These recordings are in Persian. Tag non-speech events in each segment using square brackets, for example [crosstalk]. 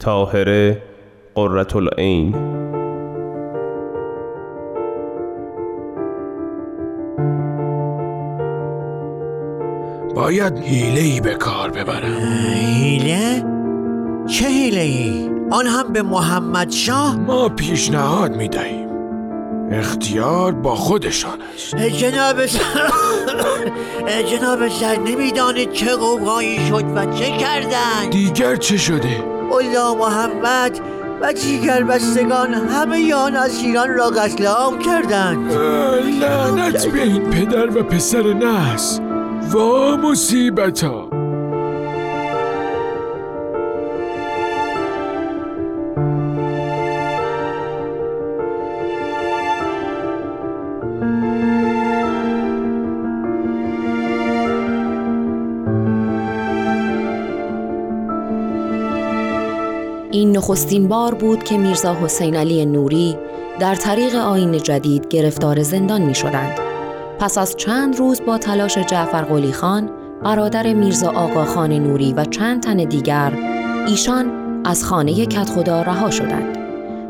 تاهره قررت العین باید حیله ای به کار ببرم هیله؟ چه هیله ای؟ آن هم به محمد شاه؟ ما پیشنهاد می دهیم اختیار با خودشان است جناب سر جناب سر نمی‌دانید چه قوقایی شد و چه کردند دیگر چه شده؟ الله محمد و دیگر بستگان همه یان از ایران را قتل عام کردند. لعنت به این پدر و پسر نس وا مصیبتا. این نخستین بار بود که میرزا حسین علی نوری در طریق آین جدید گرفتار زندان می شدند. پس از چند روز با تلاش جعفر قلی خان، برادر میرزا آقا خان نوری و چند تن دیگر، ایشان از خانه کدخدا رها شدند.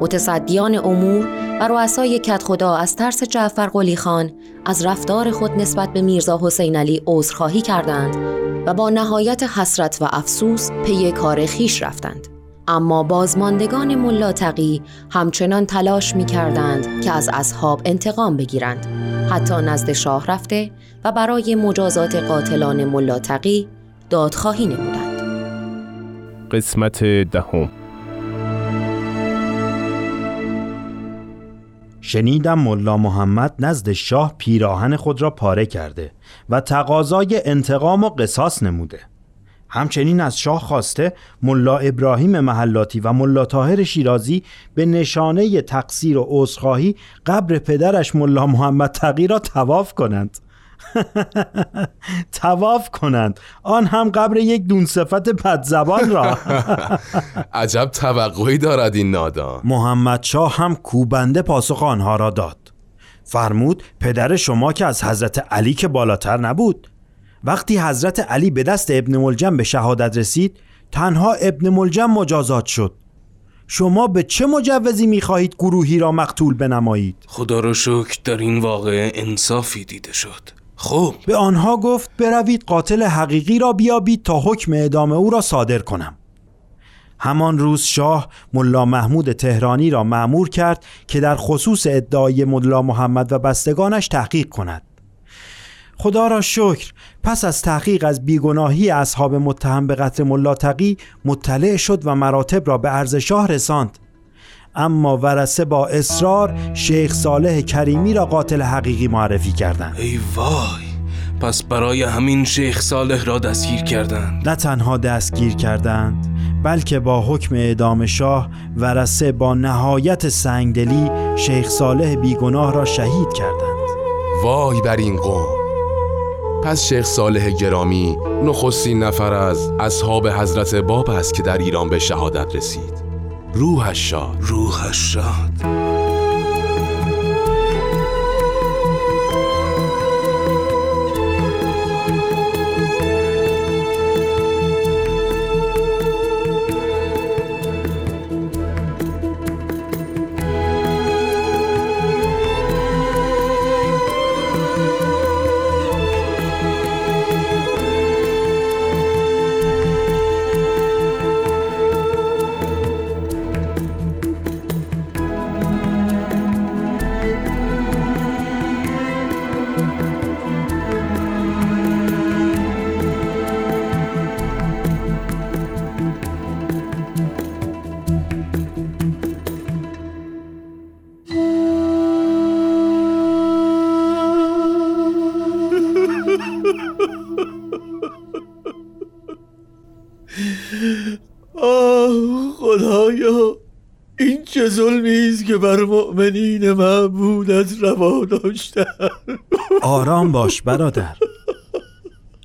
متصدیان امور و رؤسای کدخدا از ترس جعفر قلی خان از رفتار خود نسبت به میرزا حسین علی عذرخواهی کردند و با نهایت حسرت و افسوس پی کار خیش رفتند. اما بازماندگان ملا تقی همچنان تلاش می کردند که از اصحاب انتقام بگیرند. حتی نزد شاه رفته و برای مجازات قاتلان ملا تقی دادخواهی نمودند. قسمت دهم. شنیدم ملا محمد نزد شاه پیراهن خود را پاره کرده و تقاضای انتقام و قصاص نموده. همچنین از شاه خواسته ملا ابراهیم محلاتی و ملا طاهر شیرازی به نشانه تقصیر و عذرخواهی قبر پدرش ملا محمد تقی را تواف کنند. [laughs] تواف کنند. آن هم قبر یک دون صفت بدزبان را. [laughs] عجب توقعی دارد این نادان محمد شاه هم کوبنده پاسخ آنها را داد. فرمود پدر شما که از حضرت علی که بالاتر نبود. وقتی حضرت علی به دست ابن ملجم به شهادت رسید تنها ابن ملجم مجازات شد. شما به چه مجوزی می‌خواهید گروهی را مقتول بنمایید؟ خدا رو شکر در این واقعه انصافی دیده شد. خب. به آنها گفت بروید قاتل حقیقی را بیابید تا حکم اعدام او را صادر کنم. همان روز شاه ملا محمود تهرانی را معمور کرد که در خصوص ادعای ملا محمد و بستگانش تحقیق کند. خدا را شکر. پس از تحقیق از بیگناهی اصحاب متهم به قتل ملا تقی مطلع شد و مراتب را به عرض شاه رساند. اما ورسه با اصرار شیخ صالح کریمی را قاتل حقیقی معرفی کردند. ای وای! پس برای همین شیخ صالح را دستگیر کردند. نه تنها دستگیر کردند بلکه با حکم اعدام شاه ورسه با نهایت سنگدلی شیخ صالح بیگناه را شهید کردند. وای بر این قوم! پس شیخ صالح گرامی نخستین نفر از اصحاب حضرت باب است که در ایران به شهادت رسید. روحش شاد. روحش شاد. ظلمی است که بر مؤمنین معبودت روا داشتن. آرام باش برادر.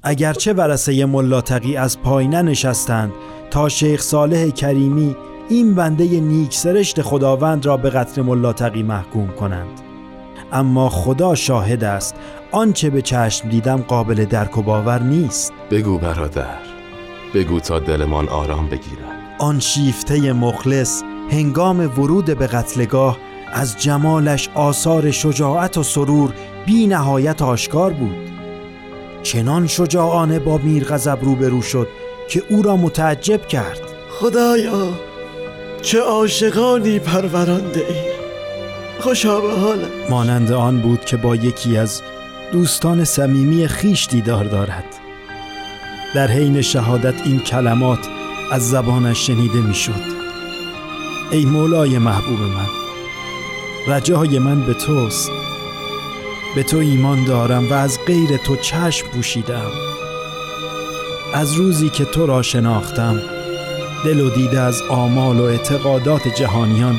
اگرچه ورسه ملا تقی از پای ننشستند تا شیخ صالح کریمی این بنده نیک سرشت خداوند را به قتل ملا تقی محکوم کنند. اما خدا شاهد است آنچه به چشم دیدم قابل درک و باور نیست. بگو برادر. بگو تا دلمان آرام بگیرد. آن شیفته مخلص هنگام ورود به قتلگاه از جمالش آثار شجاعت و سرور بی نهایت آشکار بود. چنان شجاعانه با میر غضب روبرو شد که او را متعجب کرد. خدایا چه عاشقانی پرورانده ای. خوشا به حالم مانند آن بود که با یکی از دوستان صمیمی خیش دیدار دارد. در حین شهادت این کلمات از زبانش شنیده می‌شد. ای مولای محبوب من رجای من به توست. به تو ایمان دارم و از غیر تو چشم پوشیدم. از روزی که تو را شناختم دل و دیده از آمال و اعتقادات جهانیان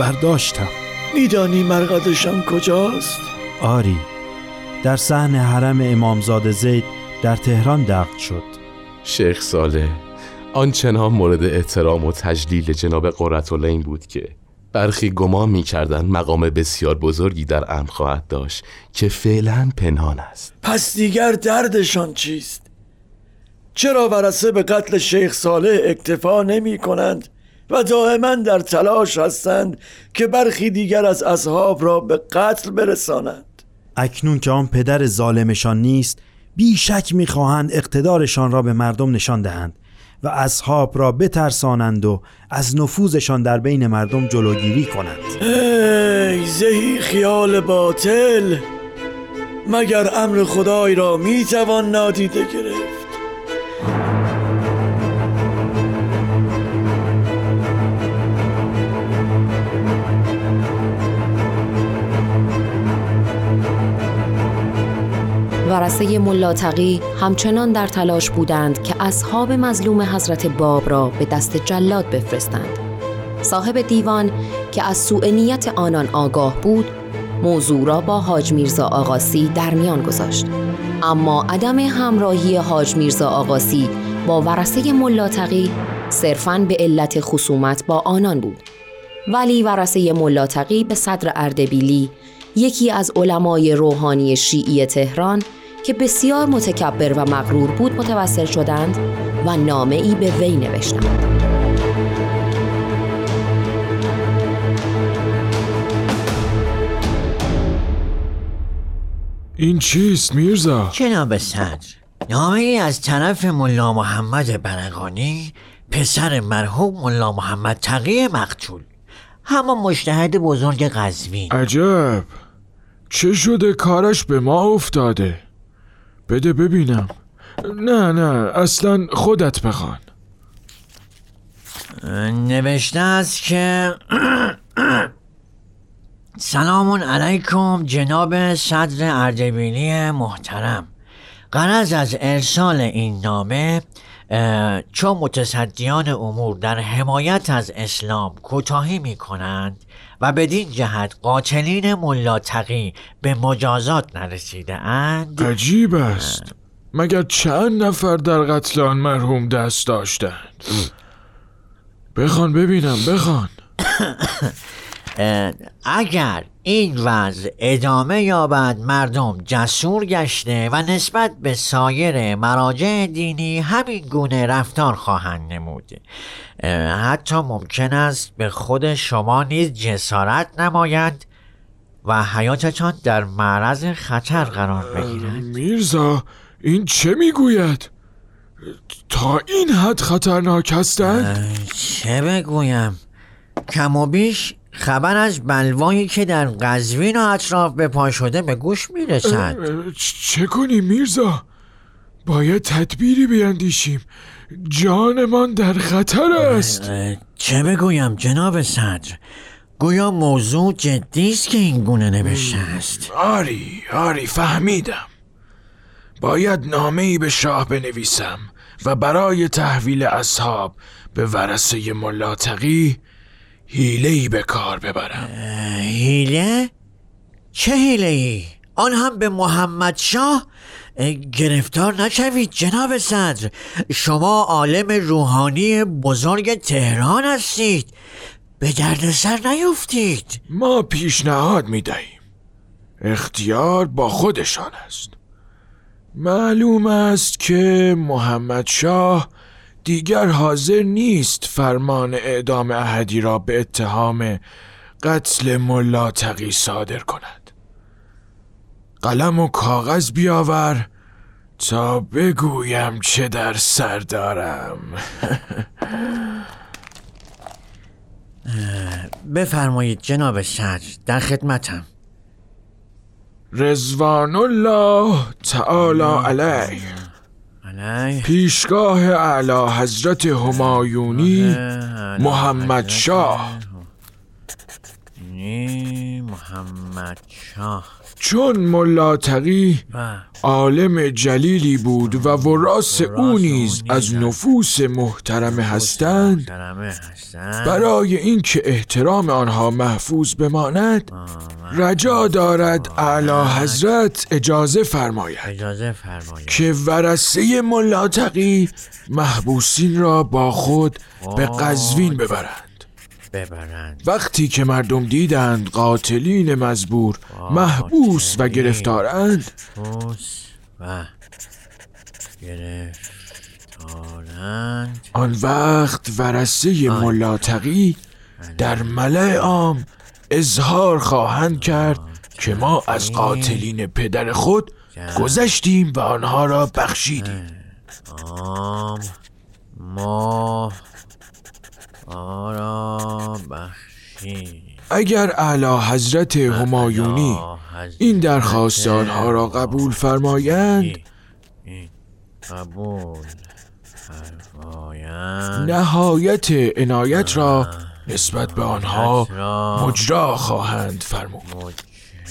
برداشتم. میدانی مرقدشان کجاست؟ آری در صحن حرم امامزاده زید در تهران دقت شد. شیخ ساله آنچنان مورد احترام و تجلیل جناب قرتالعین بود که برخی گمان می کردن مقام بسیار بزرگی در امر خواهد داشت که فعلا پنهان است. پس دیگر دردشان چیست؟ چرا ورسه به قتل شیخ صالح اکتفا نمی کنند و دائما در تلاش هستند که برخی دیگر از اصحاب را به قتل برسانند؟ اکنون که آن پدر ظالمشان نیست بیشک می‌خواهند اقتدارشان را به مردم نشان دهند. و اصحاب را بترسانند و از نفوذشان در بین مردم جلوگیری کنند. ای زهی خیال باطل مگر امر خدای را می‌توان نادیده گرفت؟ ورسه ملاتقی همچنان در تلاش بودند که اصحاب مظلوم حضرت باب را به دست جلاد بفرستند. صاحب دیوان که از سوء نیت آنان آگاه بود موضوع را با حاج میرزا آقاسی در میان گذاشت. اما عدم همراهی حاج میرزا آقاسی با ورسه ملاتقی صرفاً به علت خصومت با آنان بود. ولی ورسه ملاتقی به صدر اردبیلی یکی از علمای روحانی شیعی تهران که بسیار متکبر و مغرور بود متوسل شدند و نامه ای به وی نوشتند. این چیست میرزا؟ جناب صدر نامه ای از طرف ملا محمد برقانی پسر مرحوم ملا محمد تقی مقتول. همان مشتهد بزرگ قزوین. عجب. چه شده کارش به ما افتاده؟ بده ببینم. نه نه اصلا خودت بخوان. نوشته است که [clears throat] سلام علیکم جناب صدر اردبیلی محترم. قرض از ارسال این نامه چون متصدیان امور در حمایت از اسلام کوتاهی می کنند و بدین جهت قاتلین ملا تقی به مجازات نرسیده اند. عجیب است. مگر چند نفر در قتل آن مرحوم دست داشتند؟ بخوان ببینم بخوان. [coughs] اگر این وضع ادامه یابد مردم جسور گشته و نسبت به سایر مراجع دینی همین گونه رفتار خواهند نمود. حتی ممکن است به خود شما نیز جسارت نمایند و حیاتتان در معرض خطر قرار بگیرد. میرزا این چه می‌گوید؟ تا این حد خطرناک هستند؟ چه بگویم؟ کم و بیش خبر از بلوایی که در قزوین و اطراف به پا شده به گوش می‌رسد. چه کنیم میرزا؟ باید تدبیری بیندیشیم. جانمان در خطر است. چه بگویم جناب صدر؟ گویا موضوع جدی است که این گونه نوشته است. آری آری فهمیدم. باید نامه ای به شاه بنویسم و برای تحویل اصحاب به ورسه ملاتقی حیله ای به کار ببرم. هیله؟ چه هیله ای؟ آن هم به محمد شاه؟ گرفتار نشوید جناب صدر. شما عالم روحانی بزرگ تهران هستید. به دردسر نیفتید. ما پیشنهاد می دهیم اختیار با خودشان است. معلوم است که محمد شاه دیگر حاضر نیست فرمان اعدام احدی را به اتهام قتل ملا تقی صادر کند. قلم و کاغذ بیاور تا بگویم چه در سر دارم. [laughs] بفرمایید جناب صدر در خدمتم. رزوان الله تعالی علیه. پیشگاه اعلی حضرت همایونی محمد شاه. محمد شاه. چون ملا تقی و عالم جلیلی بود و وراس او نیز از نفوس محترم هستند. برای اینکه احترام آنها محفوظ بماند رجا دارد اعلی حضرت اجازه فرماید که ورسه ملا تقی محبوسین را با خود به قزوین ببرند ببرند. وقتی که مردم دیدند قاتلین مزبور محبوس و گرفتارند. و گرفتارند. آن وقت ورسه ملا تقی در ملع عام اظهار خواهند کرد که ما از قاتلین. پدر خود گذشتیم و آنها را بخشیدیم. آم ما اگر اعلی حضرت همایونی این درخواست آنها را قبول فرمایند این قبول فرمایند نهایت عنایت را نسبت به آنها را مجرا خواهند فرمود.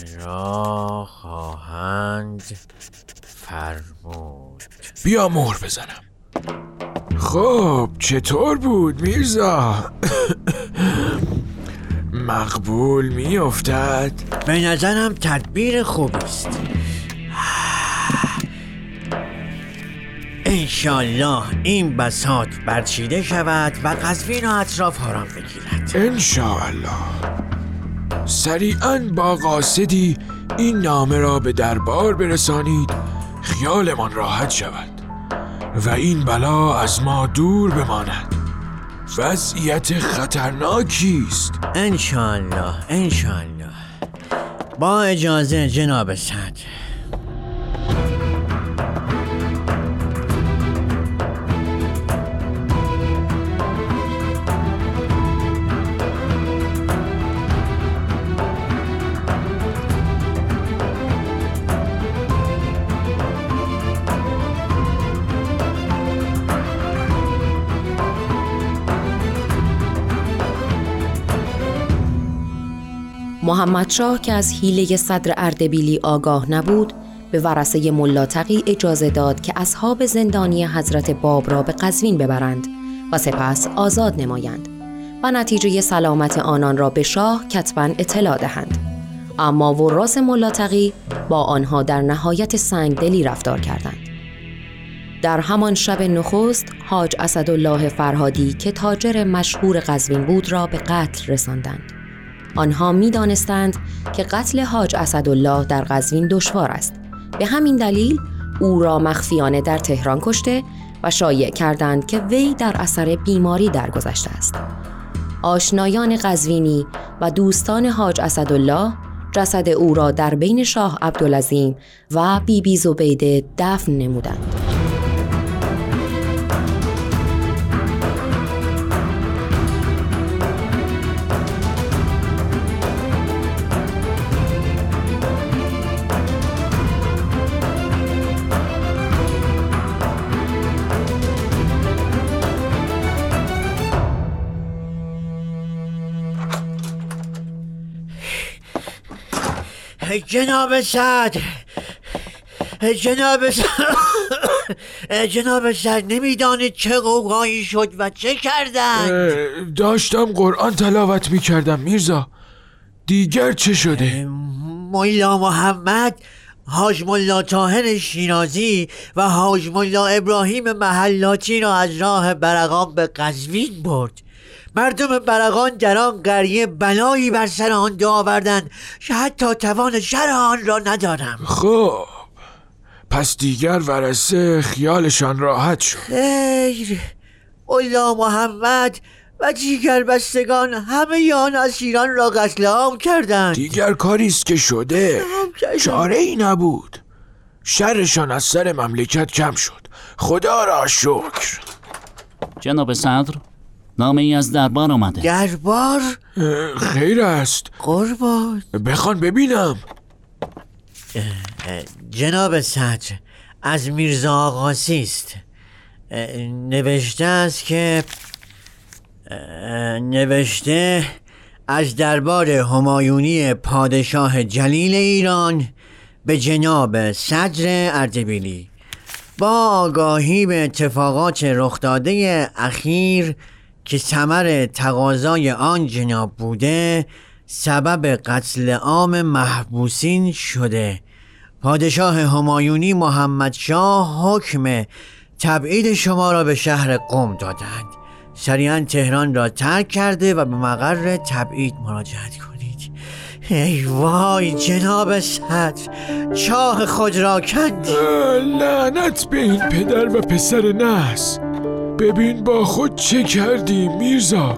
مجرا خواهند فرمود. بیا مهر بزنم. خب چطور بود میرزا؟ مقبول میافتد؟ به نظرم تدبیر خوبی است انشالله این بساط برچیده شود و قزوین و اطراف آرام بگیرد. انشاءالله. سریعا با قاصدی این نامه را به دربار برسانید. خیالمان راحت شود و این بلا از ما دور بماند. وضعیت خطرناکی است. انشالله انشالله با اجازه جناب صدر محمد شاه که از حیله صدر اردبیلی آگاه نبود به ورسه ملاتقی اجازه داد که اصحاب زندانی حضرت باب را به قزوین ببرند و سپس آزاد نمایند و نتیجه سلامت آنان را به شاه کتبا اطلاع دهند. اما وراس ملاتقی با آنها در نهایت سنگدلی رفتار کردند. در همان شب نخست حاج اسدالله فرهادی که تاجر مشهور قزوین بود را به قتل رساندند. آنها می دانستند که قتل حاج اسدالله در قزوین دشوار است. به همین دلیل او را مخفیانه در تهران کشته و شایع کردند که وی در اثر بیماری درگذشته است. آشنایان قزوینی و دوستان حاج اسدالله جسد او را در بین شاه عبدالعظیم و بیبی بی زبیده دفن نمودند. جناب صدر جناب صدر جناب صدر نمی‌دانید چه قوقایی شد و چه کردند؟ داشتم قرآن تلاوت می کردم میرزا. دیگر چه شده؟ ملا محمد حاج ملا طاهر شیرازی و حاج ملا ابراهیم محلاتی را از راه برقان به قزوین برد. مردم برقان در آن قریه بلایی بر سر آن دو آوردند که حتی توان شرح آن را ندارم. خب پس دیگر ورسه خیالشان راحت شد. خیر. الله محمد و دیگر بستگان همه آن اسیران را قتل عام کردند. دیگر کاری است که شده. چاره ای نبود. شرشان از سر مملکت کم شد. خدا را شکر. جناب صدر نامه ای از دربار آمده دربار؟ خیر است. قربان. بخوان ببینم. جناب صدر از میرزا آقاسی است. نوشته است که نوشته از دربار همایونی پادشاه جلیل ایران به جناب صدر اردبیلی. با آگاهی به اتفاقات رخ داده اخیر که ثمر تقاضای آن جناب بوده سبب قتل عام محبوسین شده. پادشاه همایونی محمد شاه حکم تبعید شما را به شهر قم دادند. سریعا تهران را ترک کرده و به مقر تبعید مراجعت کنید. ای وای جناب صدر چاه خود را کندی اه، لعنت به این پدر و پسر نحس. ببین با خود چه کردی میرزا؟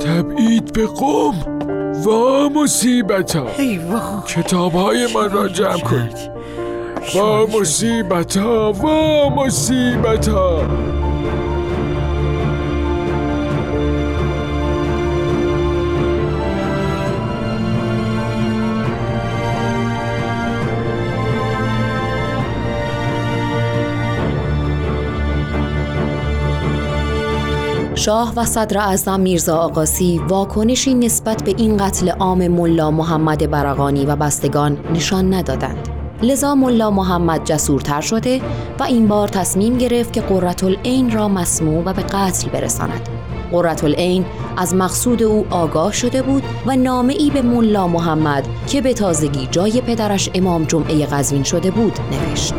تبعید به قوم. وا مصیبت ها کتاب های من را جمع کن. وا مصیبت ها وا مصیبت ها شاه و صدر اعظم میرزا آقاسی واکنشی نسبت به این قتل عام ملا محمد برقانی و بستگان نشان ندادند. لذا ملا محمد جسورتر شده و این بار تصمیم گرفت که قررت العین را مسموع و به قتل برساند. قررت العین از مقصود او آگاه شده بود و نامه ای به ملا محمد که به تازگی جای پدرش امام جمعه قزوین شده بود نوشت.